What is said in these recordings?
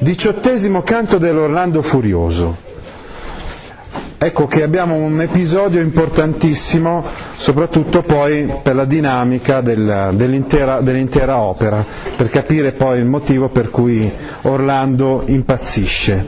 Diciottesimo canto dell'Orlando Furioso. Ecco che abbiamo un episodio importantissimo, soprattutto poi per la dinamica del, dell'intera, dell'intera opera, per capire poi il motivo per cui Orlando impazzisce.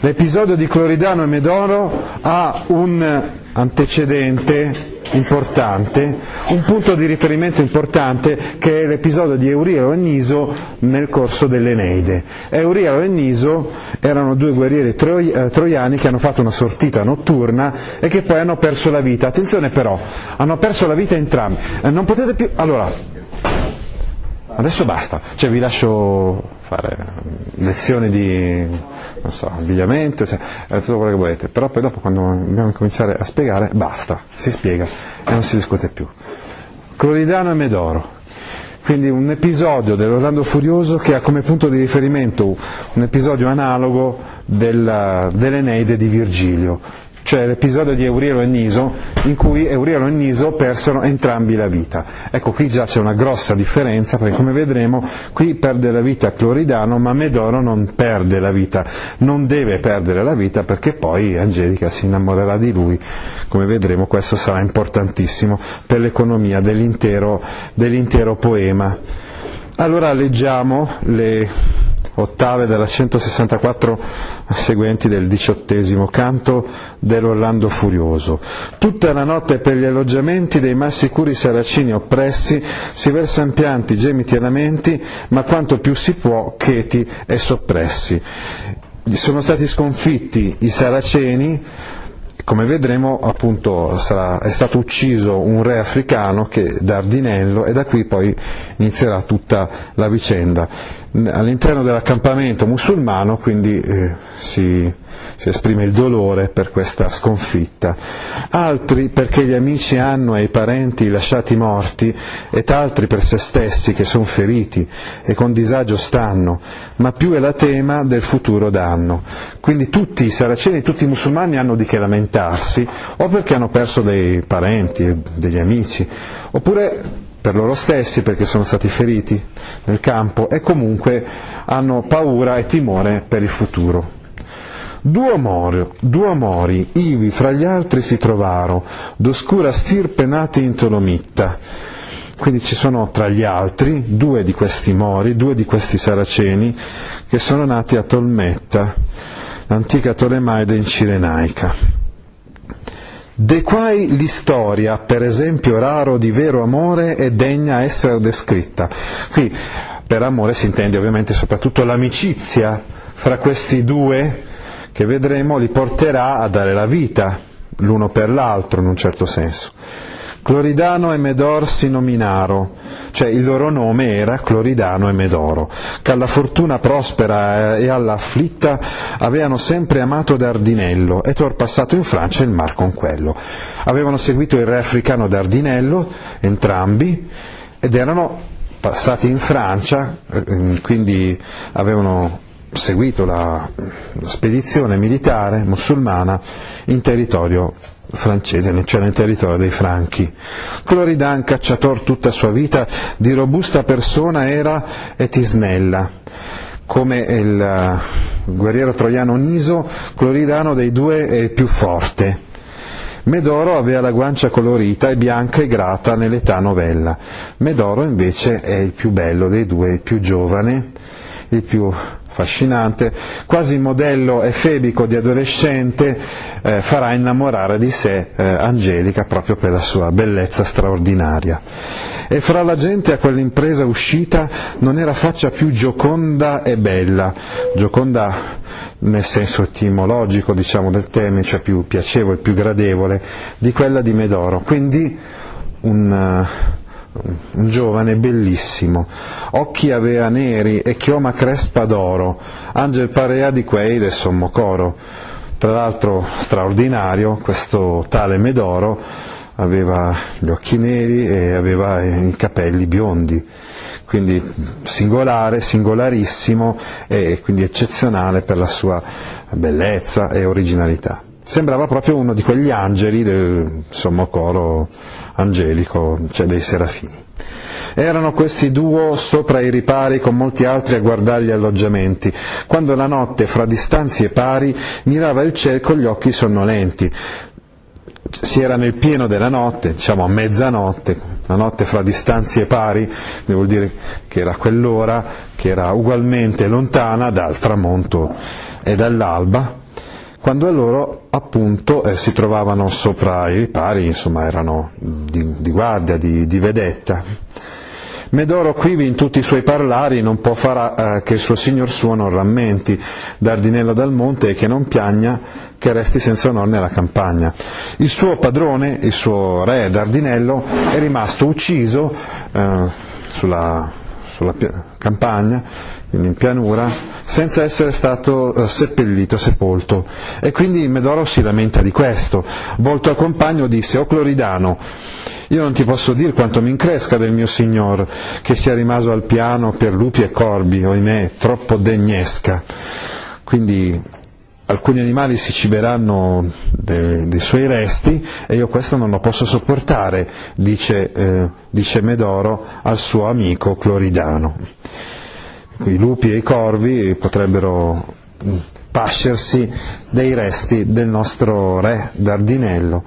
L'episodio di Cloridano e Medoro ha un antecedente importante, un punto di riferimento importante che è l'episodio di Eurialo e Niso nel corso dell'Eneide. Eurialo e Niso erano due guerrieri troi, eh, troiani che hanno fatto una sortita notturna e che poi hanno perso la vita. Attenzione però, hanno perso la vita entrambi. Eh, non potete più... Allora, adesso basta, cioè vi lascio fare lezioni di so, abbigliamento, cioè, tutto quello che volete, però poi dopo quando dobbiamo cominciare a spiegare, basta, si spiega e non si discute più. Cloridano e Medoro, quindi un episodio dell'Orlando Furioso che ha come punto di riferimento un episodio analogo del, dell'Eneide di Virgilio, cioè l'episodio di Eurielo e Niso in cui Eurielo e Niso persero entrambi la vita. Ecco, qui già c'è una grossa differenza perché come vedremo qui perde la vita Cloridano ma Medoro non perde la vita, non deve perdere la vita perché poi Angelica si innamorerà di lui. Come vedremo questo sarà importantissimo per l'economia dell'intero, dell'intero poema. Allora leggiamo le ottave della 164 seguenti del diciottesimo canto dell'Orlando Furioso. Tutta la notte per gli alloggiamenti dei massicuri saracini oppressi si versano pianti, gemiti e lamenti, ma quanto più si può cheti e soppressi. Sono stati sconfitti i saraceni come vedremo appunto sarà, è stato ucciso un re africano che, da e da qui poi inizierà tutta la vicenda. All'interno dell'accampamento musulmano quindi eh, si, si esprime il dolore per questa sconfitta, altri perché gli amici hanno e i parenti lasciati morti, ed altri per se stessi che sono feriti e con disagio stanno, ma più è la tema del futuro danno. Quindi tutti i saraceni, tutti i musulmani hanno di che lamentarsi, o perché hanno perso dei parenti, degli amici, oppure per loro stessi perché sono stati feriti nel campo e comunque hanno paura e timore per il futuro. Due amori, due amori, ivi fra gli altri si trovaro, d'oscura stirpe nati in Tolomitta. Quindi ci sono tra gli altri due di questi mori, due di questi saraceni che sono nati a Tolmetta, l'antica Tolemaide in Cirenaica. De quai l'istoria, per esempio raro di vero amore, è degna essere descritta. Qui per amore si intende ovviamente soprattutto l'amicizia fra questi due che vedremo li porterà a dare la vita l'uno per l'altro in un certo senso. Cloridano e Medor si nominaro, cioè il loro nome era Cloridano e Medoro, che alla fortuna prospera e alla afflitta avevano sempre amato Dardinello e torpassato in Francia il mar con quello. Avevano seguito il re africano Dardinello, entrambi, ed erano passati in Francia, eh, quindi avevano seguito la, la spedizione militare musulmana in territorio francese, cioè nel territorio dei Franchi. Cloridan, cacciator tutta sua vita, di robusta persona era e tisnella. Come il eh, guerriero troiano Niso, Cloridano dei due è il più forte. Medoro aveva la guancia colorita e bianca e grata nell'età novella. Medoro invece è il più bello dei due, il più giovane, il più affascinante, quasi modello efebico di adolescente, eh, farà innamorare di sé eh, Angelica proprio per la sua bellezza straordinaria. E fra la gente a quell'impresa uscita non era faccia più gioconda e bella, gioconda nel senso etimologico diciamo, del termine, cioè più piacevole, più gradevole, di quella di Medoro. Quindi un, un giovane bellissimo, occhi avea neri e chioma crespa d'oro, angel parea di quei del sommo coro. Tra l'altro straordinario, questo tale Medoro aveva gli occhi neri e aveva i capelli biondi, quindi singolare, singolarissimo e quindi eccezionale per la sua bellezza e originalità. Sembrava proprio uno di quegli angeli del sommo coro angelico, cioè dei serafini. Erano questi duo sopra i ripari con molti altri a guardare gli alloggiamenti, quando la notte fra distanzie pari mirava il cielo con gli occhi sonnolenti. Si era nel pieno della notte, diciamo a mezzanotte, la notte fra distanze pari, vuol dire che era quell'ora che era ugualmente lontana dal tramonto e dall'alba, quando loro appunto eh, si trovavano sopra i ripari, insomma erano di, di guardia, di, di, vedetta. Medoro quivi in tutti i suoi parlari non può far eh, che il suo signor suo non rammenti, Dardinello dal monte e che non piagna che resti senza onore nella campagna. Il suo padrone, il suo re Dardinello, è rimasto ucciso eh, sulla, sulla campagna, quindi in pianura, senza essere stato eh, seppellito, sepolto. E quindi Medoro si lamenta di questo. Volto al compagno disse, o Cloridano, io non ti posso dire quanto mi incresca del mio signor, che sia rimaso al piano per lupi e corbi, oimè, troppo degnesca. Quindi alcuni animali si ciberanno dei, dei, suoi resti e io questo non lo posso sopportare, dice, eh, dice Medoro al suo amico Cloridano i lupi e i corvi potrebbero mm, pascersi dei resti del nostro re Dardinello,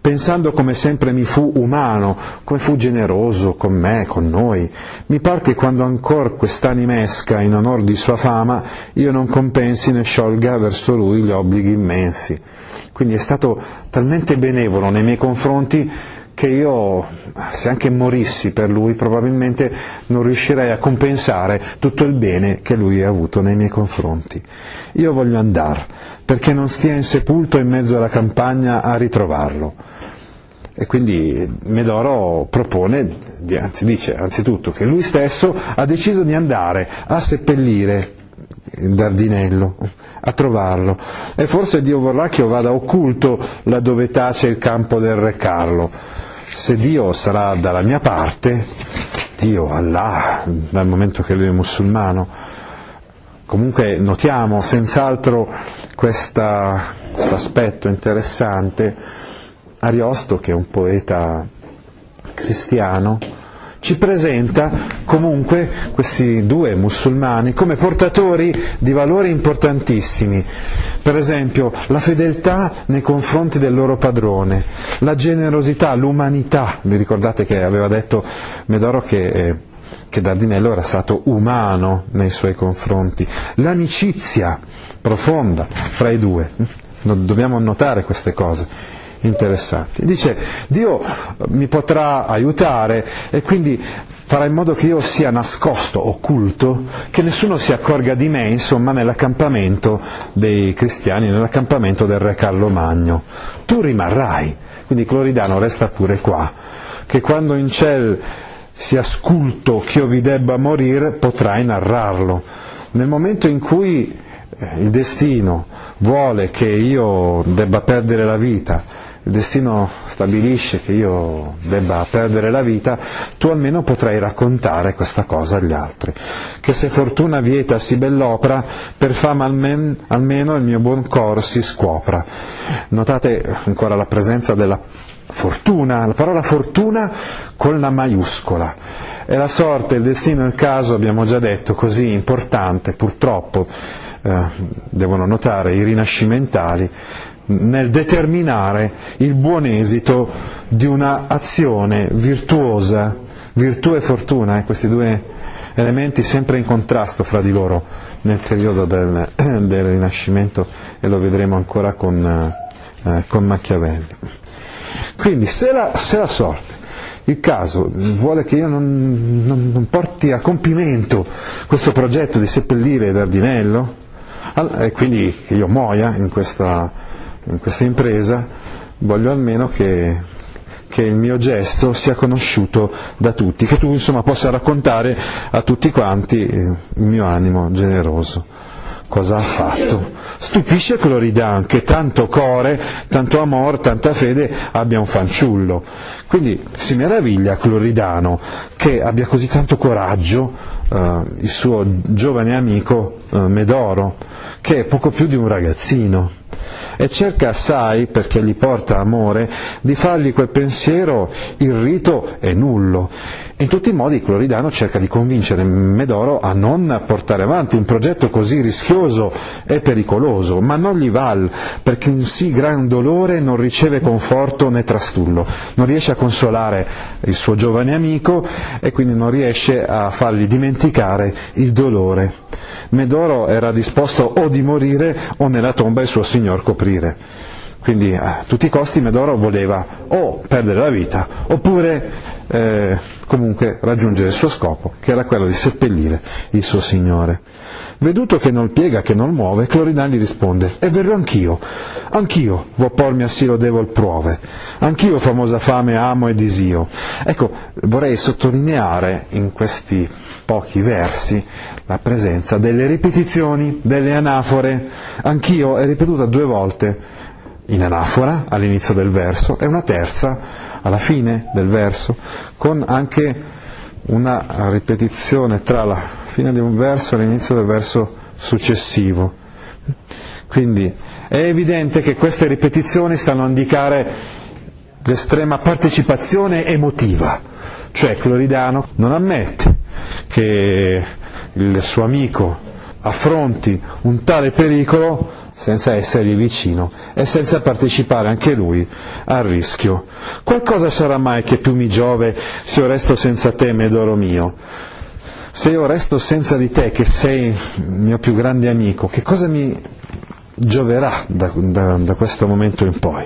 pensando come sempre mi fu umano, come fu generoso con me, con noi. Mi par che quando ancor quest'animesca in onor di sua fama, io non compensi né sciolga verso lui gli obblighi immensi. Quindi è stato talmente benevolo nei miei confronti che io, se anche morissi per lui, probabilmente non riuscirei a compensare tutto il bene che lui ha avuto nei miei confronti. Io voglio andare, perché non stia insepulto in mezzo alla campagna a ritrovarlo. E quindi Medoro propone, anzi dice anzitutto che lui stesso ha deciso di andare a seppellire Dardinello, a trovarlo. E forse Dio vorrà che io vada occulto laddove tace il campo del Re Carlo se Dio sarà dalla mia parte, Dio, Allah, dal momento che lui è musulmano, comunque notiamo senz'altro questo aspetto interessante. Ariosto, che è un poeta cristiano, ci presenta comunque questi due musulmani come portatori di valori importantissimi. Per esempio la fedeltà nei confronti del loro padrone, la generosità, l'umanità. Vi ricordate che aveva detto Medoro che, eh, che Dardinello era stato umano nei suoi confronti, l'amicizia profonda fra i due. Dobbiamo notare queste cose interessanti. Dice Dio mi potrà aiutare e quindi farà in modo che io sia nascosto, occulto, che nessuno si accorga di me, insomma, nell'accampamento dei cristiani, nell'accampamento del re Carlo Magno. Tu rimarrai, quindi Cloridano resta pure qua, che quando in ciel sia sculto che io vi debba morire, potrai narrarlo. Nel momento in cui eh, il destino vuole che io debba perdere la vita, il destino stabilisce che io debba perdere la vita, tu almeno potrai raccontare questa cosa agli altri. Che se fortuna vieta si bell'opera, per fama almen, almeno il mio buon cor si scopra. Notate ancora la presenza della fortuna, la parola fortuna con la maiuscola. È la sorte, il destino, il caso, abbiamo già detto, così importante, purtroppo, eh, devono notare i rinascimentali, nel determinare il buon esito di un'azione virtuosa, virtù e fortuna, eh, questi due elementi sempre in contrasto fra di loro nel periodo del, del Rinascimento e lo vedremo ancora con, eh, con Machiavelli. Quindi se la, se la, sorte, il caso vuole che io non, non, non porti a compimento questo progetto di seppellire Dardinello, e quindi che io muoia in questa in questa impresa, voglio almeno che, che il mio gesto sia conosciuto da tutti, che tu insomma possa raccontare a tutti quanti il mio animo generoso. Cosa ha fatto? Stupisce Cloridan che tanto core, tanto amore, tanta fede abbia un fanciullo. Quindi si meraviglia Cloridano che abbia così tanto coraggio eh, il suo giovane amico eh, Medoro, che è poco più di un ragazzino e cerca assai, perché gli porta amore, di fargli quel pensiero irrito e nullo. In tutti i modi Cloridano cerca di convincere Medoro a non portare avanti un progetto così rischioso e pericoloso, ma non gli val, perché un sì gran dolore non riceve conforto né trastullo, non riesce a consolare il suo giovane amico e quindi non riesce a fargli dimenticare il dolore. Medoro era disposto o di morire o nella tomba il suo signor coprire. Quindi a tutti i costi Medoro voleva o perdere la vita oppure eh, comunque raggiungere il suo scopo, che era quello di seppellire il suo Signore. Veduto che non piega, che non muove, Cloridan gli risponde, e verrò anch'io, anch'io vo pormi a sì lodevol prove, anch'io famosa fame amo e disio. Ecco, vorrei sottolineare in questi pochi versi la presenza delle ripetizioni, delle anafore. Anch'io è ripetuta due volte in anafora all'inizio del verso e una terza alla fine del verso, con anche una ripetizione tra la fine di un verso e l'inizio del verso successivo. Quindi è evidente che queste ripetizioni stanno a indicare l'estrema partecipazione emotiva, cioè Cloridano non ammette che il suo amico affronti un tale pericolo senza essergli vicino e senza partecipare anche lui al rischio. Qualcosa sarà mai che più mi giove se io resto senza te, Medoro mio? Se io resto senza di te, che sei il mio più grande amico, che cosa mi gioverà da, da, da questo momento in poi?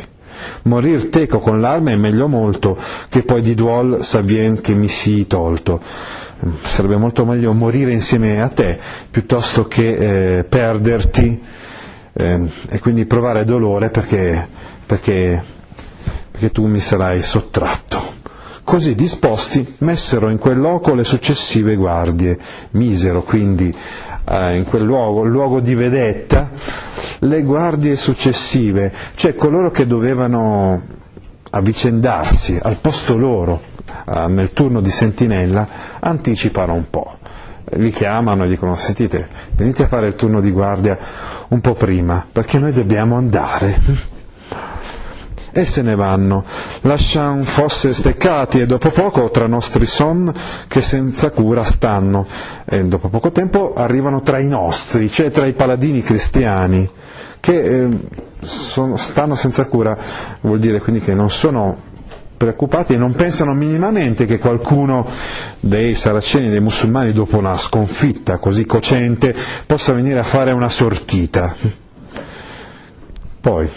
Morir teco con l'arma è meglio molto che poi di duol s'avvien che mi sii tolto sarebbe molto meglio morire insieme a te piuttosto che eh, perderti eh, e quindi provare dolore perché, perché, perché tu mi sarai sottratto. Così disposti messero in quel loco le successive guardie, misero quindi eh, in quel luogo, luogo di vedetta, le guardie successive, cioè coloro che dovevano avvicendarsi al posto loro eh, nel turno di sentinella, anticipano un po' li chiamano e dicono sentite, venite a fare il turno di guardia un po' prima, perché noi dobbiamo andare. E se ne vanno, lasciano fosse steccati e dopo poco tra nostri son che senza cura stanno. E dopo poco tempo arrivano tra i nostri, cioè tra i paladini cristiani che eh, sono, stanno senza cura, vuol dire quindi che non sono preoccupati e non pensano minimamente che qualcuno dei saraceni, dei musulmani, dopo una sconfitta così cocente, possa venire a fare una sortita. Poi,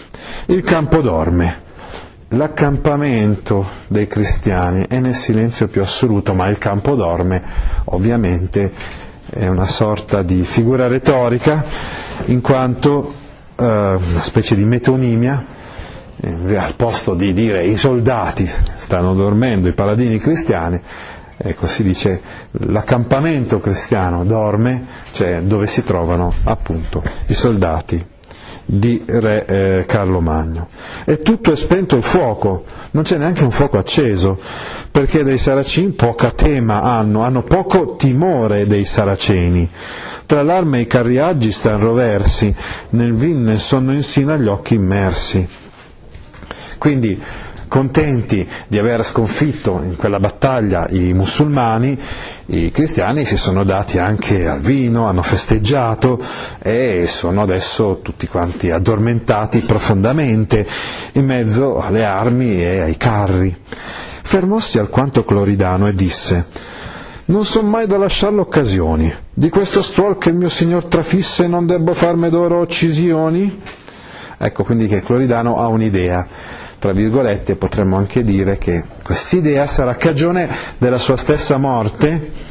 il campo dorme. L'accampamento dei cristiani è nel silenzio più assoluto, ma il campo dorme ovviamente è una sorta di figura retorica, in quanto eh, una specie di metonimia, al posto di dire i soldati stanno dormendo, i paladini cristiani, ecco si dice l'accampamento cristiano dorme, cioè dove si trovano appunto i soldati di re eh, Carlo Magno. E tutto è spento il fuoco, non c'è neanche un fuoco acceso, perché dei saraceni poca tema hanno, hanno poco timore dei saraceni. Tra l'arme e i carriaggi stanno roversi, nel vin nel sonno insino agli occhi immersi. Quindi contenti di aver sconfitto in quella battaglia i musulmani, i cristiani si sono dati anche al vino, hanno festeggiato e sono adesso tutti quanti addormentati profondamente in mezzo alle armi e ai carri. Fermossi alquanto Cloridano e disse non son mai da lasciar l'occasioni. Di questo stuol che il mio signor trafisse non debbo farmi d'oro uccisioni? Ecco quindi che Cloridano ha un'idea tra virgolette, potremmo anche dire che quest'idea sarà cagione della sua stessa morte.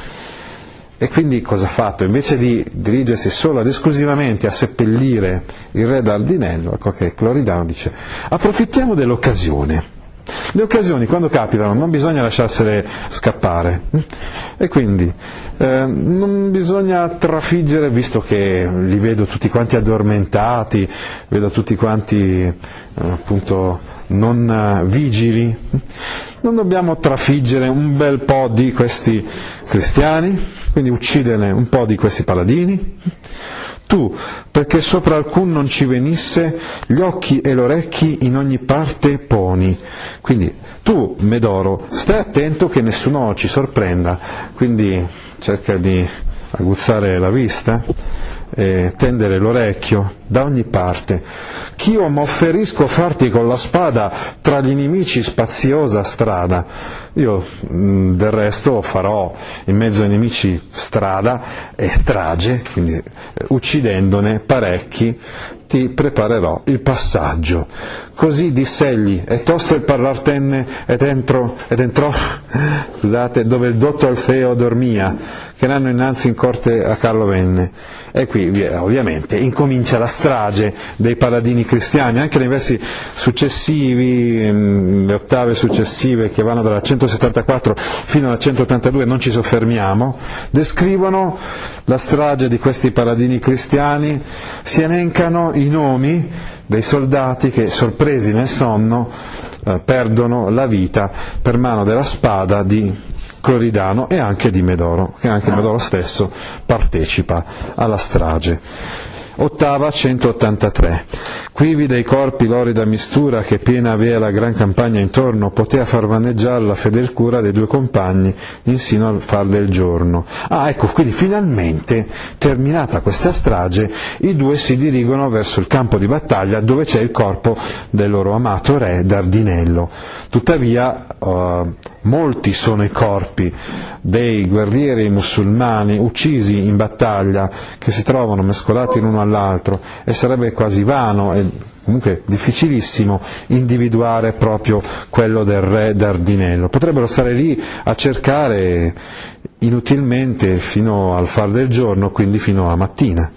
E quindi cosa ha fatto? Invece di dirigersi solo ed esclusivamente a seppellire il re d'Ardinello, ecco che Cloridano dice approfittiamo dell'occasione, Le occasioni quando capitano non bisogna lasciarsele scappare. E quindi eh, non bisogna trafiggere, visto che li vedo tutti quanti addormentati, vedo tutti quanti eh, appunto non eh, vigili, non dobbiamo trafiggere un bel po' di questi cristiani, quindi uccidere un po' di questi paladini. Tu, perché sopra alcun non ci venisse, gli occhi e gli orecchi in ogni parte poni. Quindi tu, Medoro, stai attento che nessuno ci sorprenda, quindi cerca di aguzzare la vista e tendere l'orecchio da ogni parte. Ch'io m'offerisco farti con la spada tra gli nemici spaziosa strada. Io mm, del resto farò in mezzo ai nemici strada e strage, quindi eh, uccidendone parecchi, ti preparerò il passaggio. Così diss'egli, e tosto il parlartenne ed, entro, ed entrò, scusate, dove il dotto Alfeo dormia, che l'anno innanzi in corte a Carlo venne. E qui ovviamente incomincia la strage dei paladini cristiani, anche nei versi successivi, mm, le ottave successive che vanno dalla 174 fino alla 182, non ci soffermiamo, descrivono la strage di questi paladini cristiani, si elencano i nomi dei soldati che, sorpresi nel sonno, eh, perdono la vita per mano della spada di Cloridano e anche di Medoro, che anche Medoro stesso partecipa alla strage. Ottava 183. Quivi dei corpi l'orida mistura che piena avea la gran campagna intorno, potea far vaneggiare la fedel cura dei due compagni insino al far del giorno. Ah, ecco, quindi finalmente, terminata questa strage, i due si dirigono verso il campo di battaglia dove c'è il corpo del loro amato re Dardinello. Tuttavia, uh, molti sono i corpi dei guerrieri musulmani uccisi in battaglia che si trovano mescolati l'uno all'altro e sarebbe quasi vano e comunque difficilissimo individuare proprio quello del re Dardinello. Potrebbero stare lì a cercare inutilmente fino al far del giorno, quindi fino a mattina.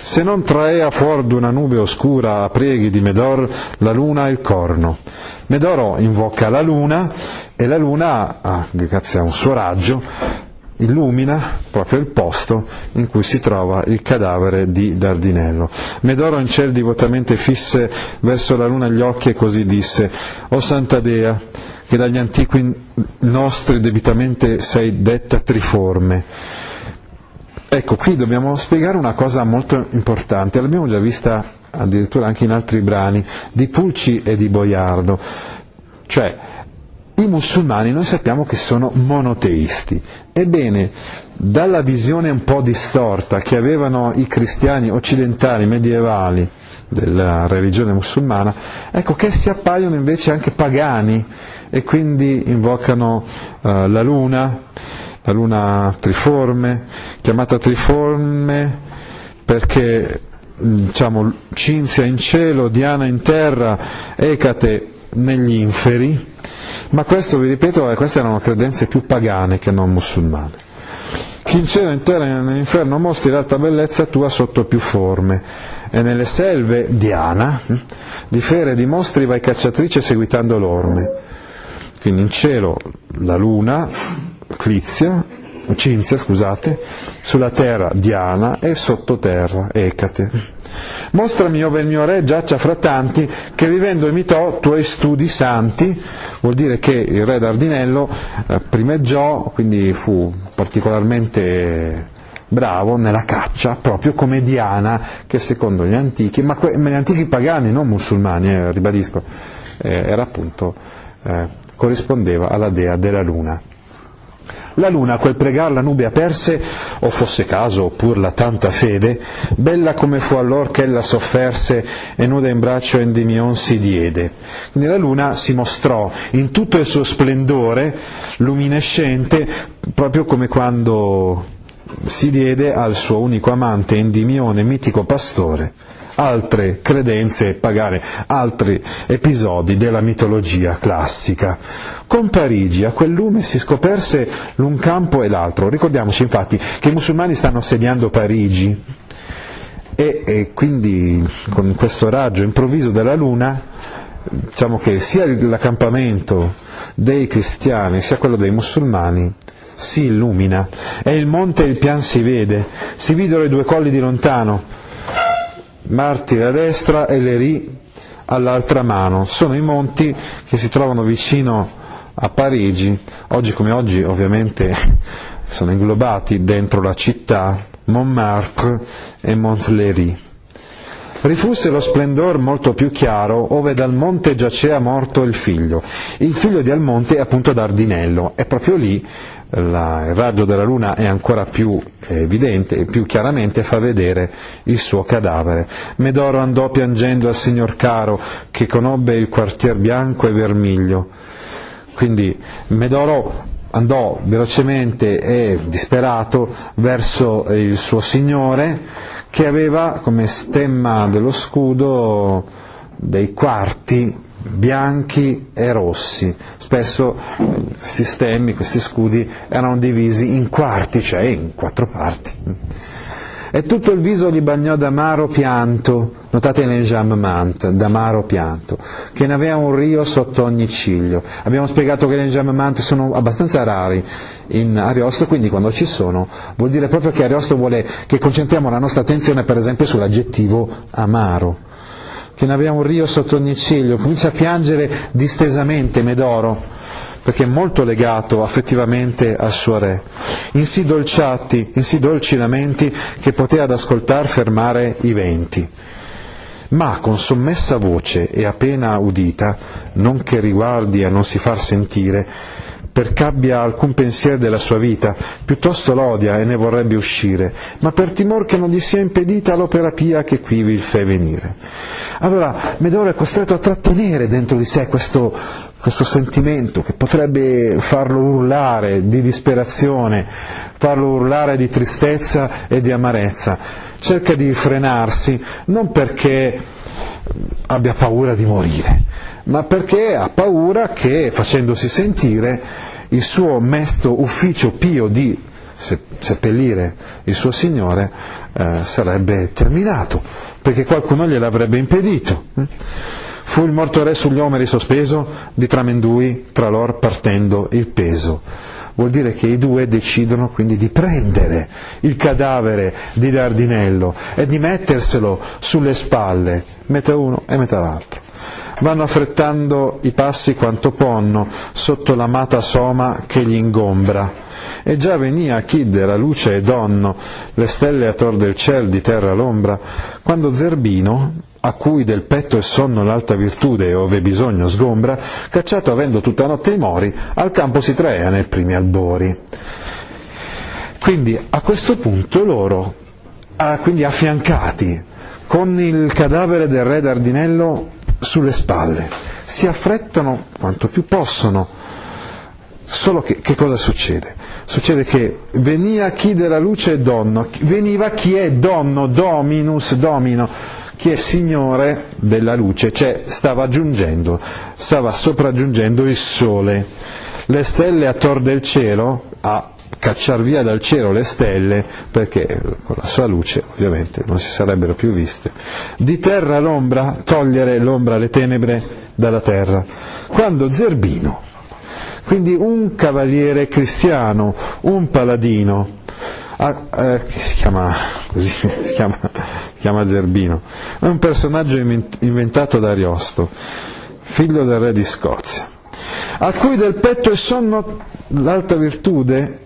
Se non traea fuori d'una nube oscura a preghi di Medor la luna e il corno. Medoro invoca la luna e la luna, ah, grazie a un suo raggio, illumina proprio il posto in cui si trova il cadavere di Dardinello. Medoro in ciel divotamente fisse verso la luna gli occhi e così disse, O Santa Dea, che dagli antichi nostri debitamente sei detta triforme. Ecco, qui dobbiamo spiegare una cosa molto importante, l'abbiamo già vista addirittura anche in altri brani, di Pulci e di Boiardo. Cioè, i musulmani noi sappiamo che sono monoteisti. Ebbene, dalla visione un po' distorta che avevano i cristiani occidentali medievali della religione musulmana, ecco che si appaiono invece anche pagani e quindi invocano uh, la luna, la luna triforme, chiamata triforme perché diciamo, Cinzia in cielo, Diana in terra, Ecate negli inferi, ma questo, vi ripeto, eh, queste erano credenze più pagane che non musulmane. Chi in cielo, in terra e nell'inferno mostri l'alta bellezza tua sotto più forme, e nelle selve Diana, hm, di fere e di mostri vai cacciatrice seguitando l'orme. Quindi in cielo la luna, Clizia, Cinzia, scusate, sulla terra Diana e sottoterra Ecate. Mostrami ove il mio re giaccia fra tanti che vivendo imitò tuoi studi santi, vuol dire che il re d'Ardinello eh, primeggiò, quindi fu particolarmente bravo nella caccia, proprio come Diana, che secondo gli antichi, ma que- gli antichi pagani, non musulmani, eh, ribadisco, eh, era appunto, eh, corrispondeva alla dea della luna. La luna, quel pregar la nube aperse, o fosse caso, oppur la tanta fede, bella come fu allor che ella sofferse e nuda in braccio Endimion si diede. La luna si mostrò in tutto il suo splendore, luminescente, proprio come quando si diede al suo unico amante Endimione, mitico pastore altre credenze pagane, altri episodi della mitologia classica. Con Parigi a quel lume si scoperse l'un campo e l'altro. Ricordiamoci infatti che i musulmani stanno assediando Parigi e, e quindi con questo raggio improvviso della luna diciamo che sia l'accampamento dei cristiani sia quello dei musulmani si illumina e il monte e il pian si vede, si videro i due colli di lontano, Martire a destra e Leri all'altra mano. Sono i monti che si trovano vicino a Parigi, oggi come oggi ovviamente sono inglobati dentro la città, Montmartre e Montléry. Rifuse lo splendor molto più chiaro, ove dal monte giacea morto il figlio. Il figlio di Almonte è appunto Dardinello, e proprio lì la, il raggio della luna è ancora più evidente e più chiaramente fa vedere il suo cadavere. Medoro andò piangendo al signor Caro, che conobbe il quartier bianco e vermiglio. Quindi Medoro andò velocemente e disperato verso il suo signore, che aveva come stemma dello scudo dei quarti bianchi e rossi. Spesso questi stemmi, questi scudi erano divisi in quarti, cioè in quattro parti. E tutto il viso gli bagnò d'amaro pianto, notate l'enjambment, d'amaro pianto, che ne aveva un rio sotto ogni ciglio. Abbiamo spiegato che gli enjambment sono abbastanza rari in Ariosto, quindi quando ci sono vuol dire proprio che Ariosto vuole che concentriamo la nostra attenzione per esempio sull'aggettivo amaro che ne aveva un rio sotto ogni ciglio, comincia a piangere distesamente Medoro, perché è molto legato affettivamente al suo re. In sì dolciati, in sì dolci lamenti che poteva ad ascoltar fermare i venti. Ma con sommessa voce e appena udita, non che riguardi a non si far sentire, perché abbia alcun pensiero della sua vita, piuttosto l'odia e ne vorrebbe uscire, ma per timor che non gli sia impedita l'opera pia che qui vi fe venire. Allora Medoro è costretto a trattenere dentro di sé questo, questo sentimento che potrebbe farlo urlare di disperazione, farlo urlare di tristezza e di amarezza. Cerca di frenarsi, non perché abbia paura di morire, ma perché ha paura che, facendosi sentire, il suo mesto ufficio pio di seppellire il suo Signore eh, sarebbe terminato, perché qualcuno gliel'avrebbe impedito. Fu il morto re sugli omeri sospeso, di tramendui tra lor partendo il peso. Vuol dire che i due decidono quindi di prendere il cadavere di Dardinello e di metterselo sulle spalle, metà uno e metà l'altro vanno affrettando i passi quanto ponno sotto l'amata soma che gli ingombra. E già venia chi della luce e donno, le stelle a tor del ciel di terra l'ombra, quando Zerbino, a cui del petto e sonno l'alta virtude ove bisogno sgombra, cacciato avendo tutta notte i mori, al campo si traea nei primi albori. Quindi a questo punto loro, ah, quindi affiancati con il cadavere del re d'Ardinello sulle spalle, si affrettano quanto più possono, solo che, che cosa succede? Succede che venia chi della luce è donno, veniva chi è donno, dominus, domino, chi è signore della luce, cioè stava aggiungendo, stava sopraggiungendo il sole. Le stelle a tor del cielo, a cacciar via dal cielo le stelle, perché con la sua luce ovviamente non si sarebbero più viste. Di terra l'ombra, togliere l'ombra, le tenebre dalla terra. Quando Zerbino, quindi un cavaliere cristiano, un paladino, ah, eh, si chiama così, si chiama, chiama Zerbino, è un personaggio inventato da Ariosto, figlio del re di Scozia, a cui del petto e sonno l'alta virtude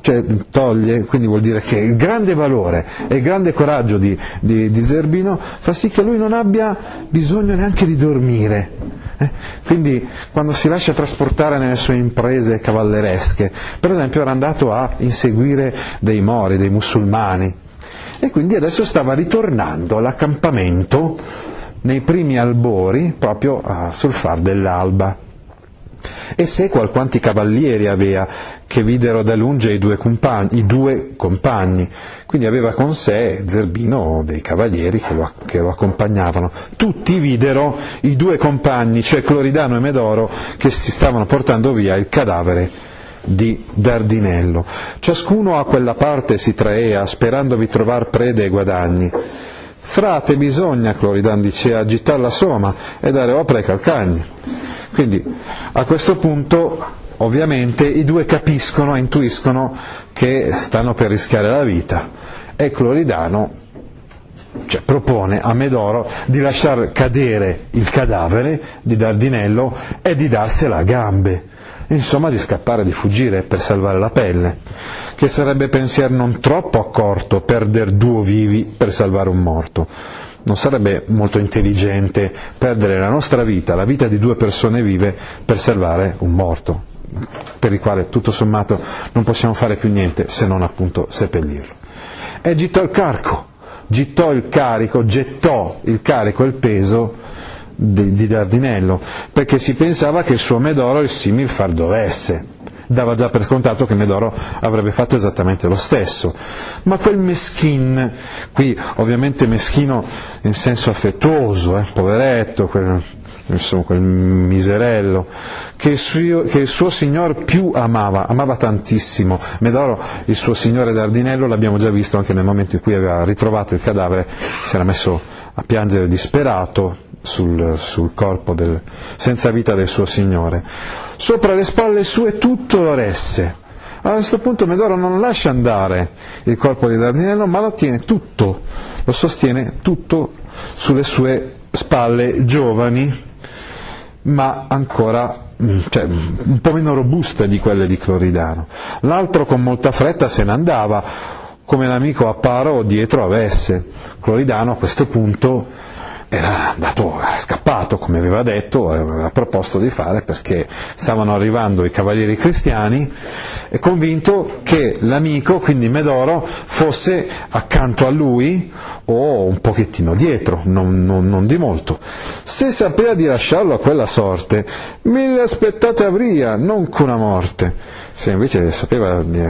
cioè, toglie, quindi vuol dire che il grande valore e il grande coraggio di, di, di Zerbino fa sì che lui non abbia bisogno neanche di dormire. Eh? Quindi quando si lascia trasportare nelle sue imprese cavalleresche, per esempio era andato a inseguire dei mori, dei musulmani, e quindi adesso stava ritornando all'accampamento nei primi albori, proprio sul far dell'alba. E se quanti cavalieri aveva che videro da lunge i due, compagni, i due compagni, quindi aveva con sé Zerbino dei cavalieri che lo, che lo, accompagnavano. Tutti videro i due compagni, cioè Cloridano e Medoro, che si stavano portando via il cadavere di Dardinello. Ciascuno a quella parte si traea, sperando di trovar prede e guadagni. frate bisogna, Cloridan diceva, agitare la soma e dare opera ai calcagni. Quindi a questo punto ovviamente i due capiscono e intuiscono che stanno per rischiare la vita e Cloridano cioè, propone a Medoro di lasciar cadere il cadavere di Dardinello e di darsela a gambe, insomma di scappare, di fuggire per salvare la pelle, che sarebbe pensier non troppo accorto perdere due vivi per salvare un morto. Non sarebbe molto intelligente perdere la nostra vita, la vita di due persone vive, per salvare un morto, per il quale tutto sommato non possiamo fare più niente se non appunto seppellirlo. E gittò il carco, gittò il carico, gettò il carico e il peso di, di Dardinello, perché si pensava che il suo Medoro il simil far dovesse. Dava già per scontato che Medoro avrebbe fatto esattamente lo stesso. Ma quel meschin, qui ovviamente meschino in senso affettuoso, eh, poveretto, quel, insomma, quel miserello, che il, suo, che il, suo, signor più amava, amava tantissimo. Medoro, il suo signore Dardinello, l'abbiamo già visto anche nel momento in cui aveva ritrovato il cadavere, si era messo a piangere disperato sul, sul corpo del, senza vita del suo signore. Sopra le spalle sue tutto resse. A questo punto Medoro non lascia andare il corpo di Dardinello, ma lo tiene tutto, lo sostiene tutto sulle sue spalle giovani, ma ancora mm, cioè, un po' meno robuste di quelle di Cloridano. L'altro con molta fretta se ne andava, come l'amico Apparo dietro avesse. Cloridano a questo punto era andato, era scappato, come aveva detto, aveva proposto di fare perché stavano arrivando i cavalieri cristiani e convinto che l'amico, quindi Medoro, fosse accanto a lui o un pochettino dietro, non, non, non di molto. Se sapeva di lasciarlo a quella sorte, mille aspettate avria, non una morte se invece sapeva di,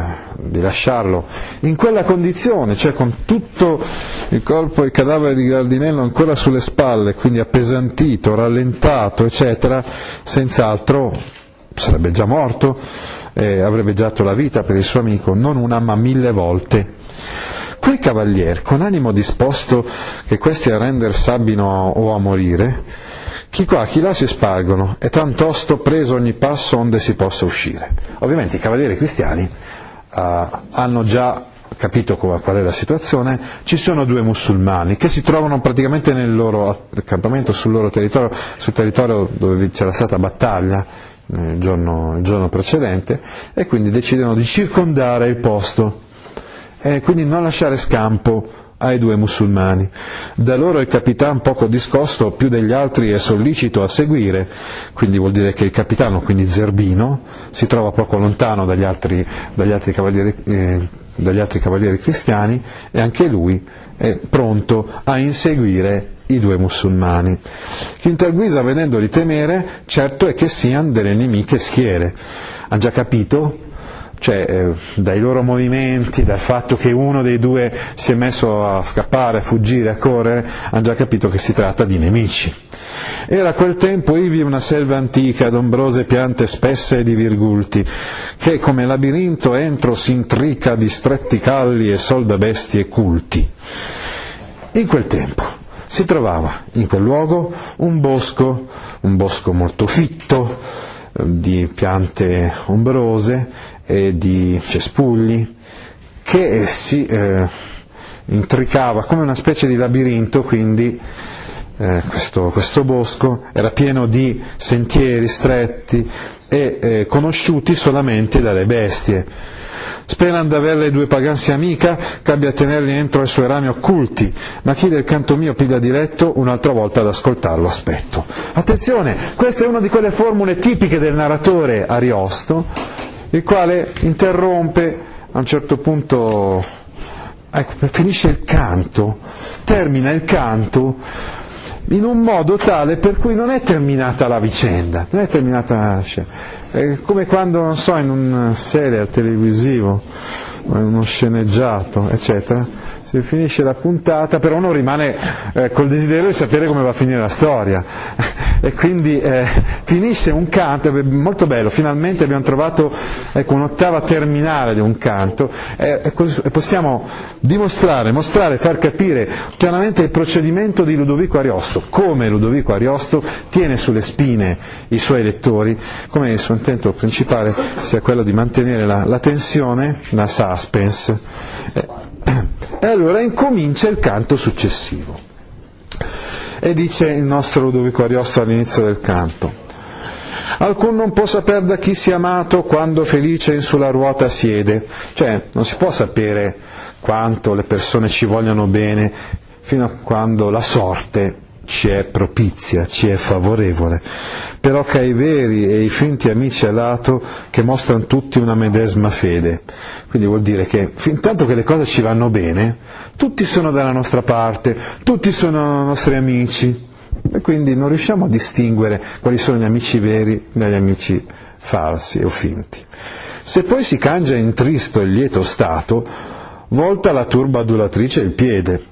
di, lasciarlo in quella condizione, cioè con tutto il corpo e il cadavere di Gardinello ancora sulle spalle, quindi appesantito, rallentato, eccetera, senz'altro sarebbe già morto e avrebbe dato la vita per il suo amico, non una ma mille volte. Quei cavalieri, con animo disposto che questi a render sabbino o a morire, chi qua, chi là si spargono, e tantosto preso ogni passo onde si possa uscire. Ovviamente i cavalieri cristiani hanno già capito qual è la situazione, ci sono due musulmani che si trovano praticamente nel loro accampamento, sul loro territorio, sul territorio dove c'era stata battaglia il giorno, il giorno precedente, e quindi decidono di circondare il posto e quindi non lasciare scampo ai due musulmani. Da loro il capitano poco discosto, più degli altri è sollecito a seguire, quindi vuol dire che il capitano, quindi Zerbino, si trova poco lontano dagli altri, dagli altri, cavalieri, eh, dagli altri cavalieri cristiani e anche lui è pronto a inseguire i due musulmani. Quintalguisa, vedendoli temere, certo è che siano delle nemiche schiere. Ha già capito cioè eh, dai loro movimenti, dal fatto che uno dei due si è messo a scappare, a fuggire, a correre, hanno già capito che si tratta di nemici. Era a quel tempo ivi una selva antica d'ombrose piante spesse e di virgulti, che come labirinto entro si intrica di stretti calli e solda bestie culti. In quel tempo si trovava in quel luogo un bosco, un bosco molto fitto, eh, di piante ombrose e di cespugli che si eh, intricava come una specie di labirinto, quindi eh, questo, questo, bosco era pieno di sentieri stretti e eh, conosciuti solamente dalle bestie. Sperando di averle due pagansi amica, che abbia a tenerli entro i suoi rami occulti, ma chi del canto mio piglia diretto, un'altra volta ad ascoltarlo aspetto. Attenzione, questa è una di quelle formule tipiche del narratore Ariosto, il quale interrompe a un certo punto, ecco, finisce il canto, termina il canto in un modo tale per cui non è terminata la vicenda, non è terminata è come quando, non so, in un serial televisivo, in uno sceneggiato, eccetera, si finisce la puntata, però uno rimane eh, col desiderio di sapere come va a finire la storia. e quindi eh, finisce un canto, molto bello, finalmente abbiamo trovato ecco, un'ottava terminale di un canto e, e possiamo dimostrare, mostrare, far capire chiaramente il procedimento di Ludovico Ariosto, come Ludovico Ariosto tiene sulle spine i suoi lettori, come il suo intento principale sia quello di mantenere la, la tensione, la suspense. E, e allora incomincia il canto successivo. E dice il nostro Ludovico Ariosto all'inizio del canto. Alcun non può sapere da chi sia amato quando felice in sulla ruota siede. Cioè, non si può sapere quanto le persone ci vogliono bene fino a quando la sorte ci è propizia, ci è favorevole, però che ai veri e ai finti amici a lato che mostrano tutti una medesima fede. Quindi vuol dire che fin tanto che le cose ci vanno bene, tutti sono dalla nostra parte, tutti sono nostri amici e quindi non riusciamo a distinguere quali sono gli amici veri dagli amici falsi o finti. Se poi si cangia in tristo e lieto stato, volta la turba adulatrice il piede,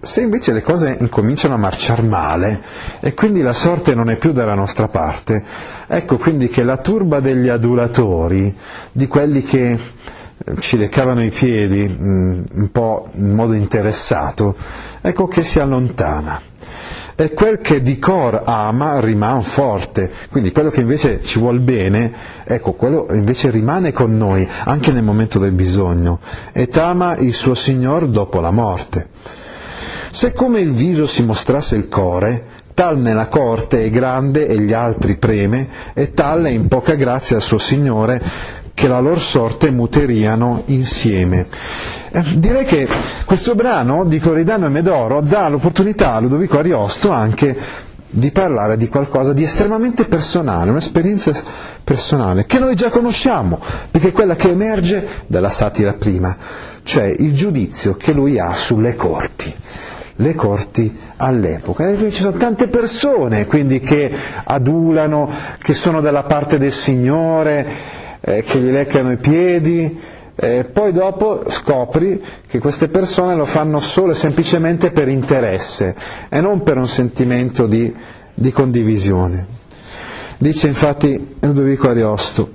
se invece le cose incominciano a marciare male e quindi la sorte non è più dalla nostra parte, ecco quindi che la turba degli adulatori, di quelli che eh, ci leccavano i piedi mm, un po' in modo interessato, ecco che si allontana. E quel che di cor ama rimane forte, quindi quello che invece ci vuol bene, ecco, quello invece rimane con noi anche nel momento del bisogno, e tama il suo Signor dopo la morte. Se come il viso si mostrasse il core, tal nella corte è grande e gli altri preme, e tal è in poca grazia al suo Signore, che la loro sorte muteriano insieme. Eh, direi che questo brano di Cloridano e Medoro dà l'opportunità a Ludovico Ariosto anche di parlare di qualcosa di estremamente personale, un'esperienza personale che noi già conosciamo, perché è quella che emerge dalla satira prima, cioè il giudizio che lui ha sulle corti le corti all'epoca. E ci sono tante persone quindi che adulano, che sono dalla parte del Signore, eh, che gli leccano i piedi, eh, poi dopo scopri che queste persone lo fanno solo e semplicemente per interesse e non per un sentimento di, di condivisione. Dice infatti Ludovico Ariosto,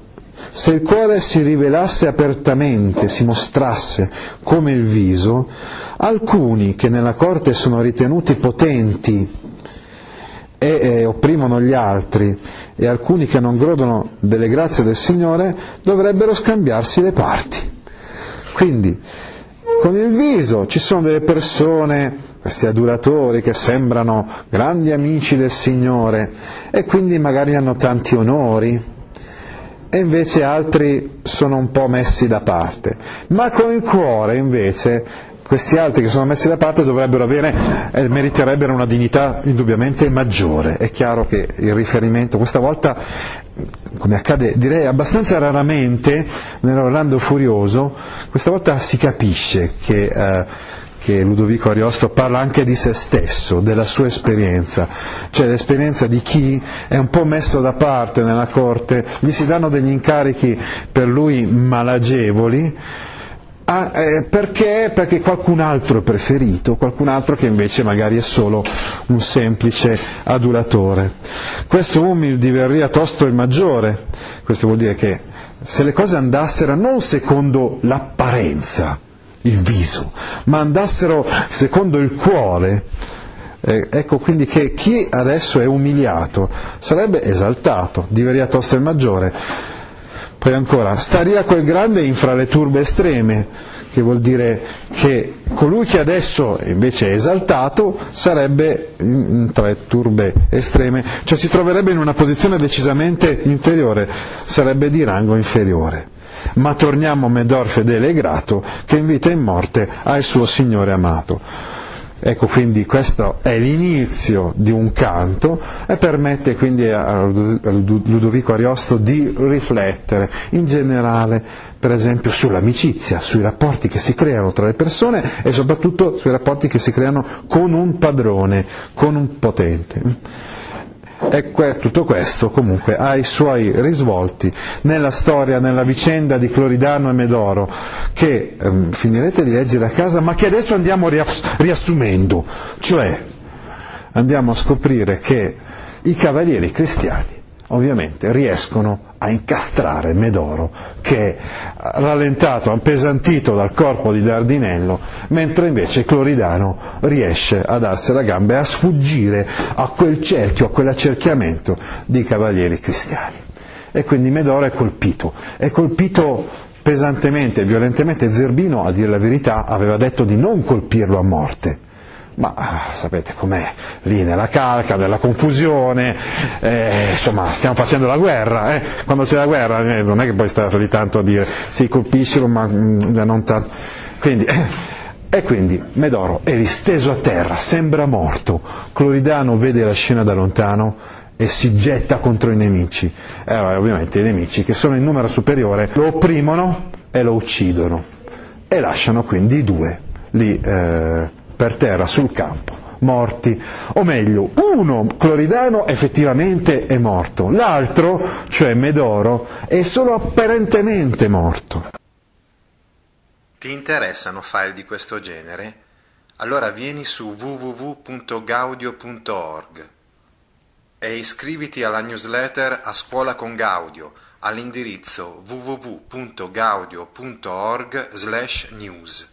se il cuore si rivelasse apertamente, si mostrasse come il viso, alcuni che nella corte sono ritenuti potenti e eh, opprimono gli altri e alcuni che non godono delle grazie del Signore dovrebbero scambiarsi le parti. Quindi con il viso ci sono delle persone, questi adulatori che sembrano grandi amici del Signore e quindi magari hanno tanti onori, e invece altri sono un po' messi da parte. Ma con il cuore invece questi altri che sono messi da parte dovrebbero avere e eh, meriterebbero una dignità indubbiamente maggiore. È chiaro che il riferimento questa volta come accade direi abbastanza raramente nell'Orlando Furioso, questa volta si capisce che eh, che Ludovico Ariosto parla anche di se stesso, della sua esperienza, cioè l'esperienza di chi è un po' messo da parte nella corte, gli si danno degli incarichi per lui malagevoli, Ah, eh, perché? Perché qualcun altro è preferito, qualcun altro che invece magari è solo un semplice adulatore. Questo umil diverria tosto il maggiore, questo vuol dire che se le cose andassero non secondo l'apparenza, il viso, ma andassero secondo il cuore, eh, ecco quindi che chi adesso è umiliato sarebbe esaltato, diveria tosto il maggiore. Poi ancora, staria quel grande infra le turbe estreme, che vuol dire che colui che adesso invece è esaltato sarebbe in, tre turbe estreme, cioè si troverebbe in una posizione decisamente inferiore, sarebbe di rango inferiore ma torniamo a Medor fedele e grato che in vita e in morte ha il suo Signore amato. Ecco quindi questo è l'inizio di un canto e permette quindi a Ludovico Ariosto di riflettere in generale per esempio sull'amicizia, sui rapporti che si creano tra le persone e soprattutto sui rapporti che si creano con un padrone, con un potente. E tutto questo comunque ha i suoi risvolti nella storia, nella vicenda di Cloridano e Medoro, che ehm, finirete di leggere a casa, ma che adesso andiamo riassumendo, cioè andiamo a scoprire che i cavalieri cristiani ovviamente riescono a incastrare Medoro che è rallentato, appesantito dal corpo di Dardinello, mentre invece Cloridano riesce a darsi la gamba e a sfuggire a quel cerchio, a quell'accerchiamento di cavalieri cristiani. E quindi Medoro è colpito, è colpito pesantemente, violentemente. Zerbino, a dire la verità, aveva detto di non colpirlo a morte, ma ah, sapete com'è lì nella calca, nella confusione, eh, insomma stiamo facendo la guerra, eh? quando c'è la guerra eh, non è che poi sta lì tanto a dire sì colpiscilo ma mm, non tanto, quindi, e quindi Medoro è risteso a terra, sembra morto, Cloridano vede la scena da lontano e si getta contro i nemici, e allora, ovviamente i nemici che sono in numero superiore lo opprimono e lo uccidono e lasciano quindi i due lì. Per terra sul campo, morti, o meglio, uno Cloridano effettivamente è morto, l'altro, cioè Medoro, è solo apparentemente morto. Ti interessano file di questo genere? Allora vieni su www.gaudio.org e iscriviti alla newsletter A Scuola con Gaudio all'indirizzo www.gaudio.org/news.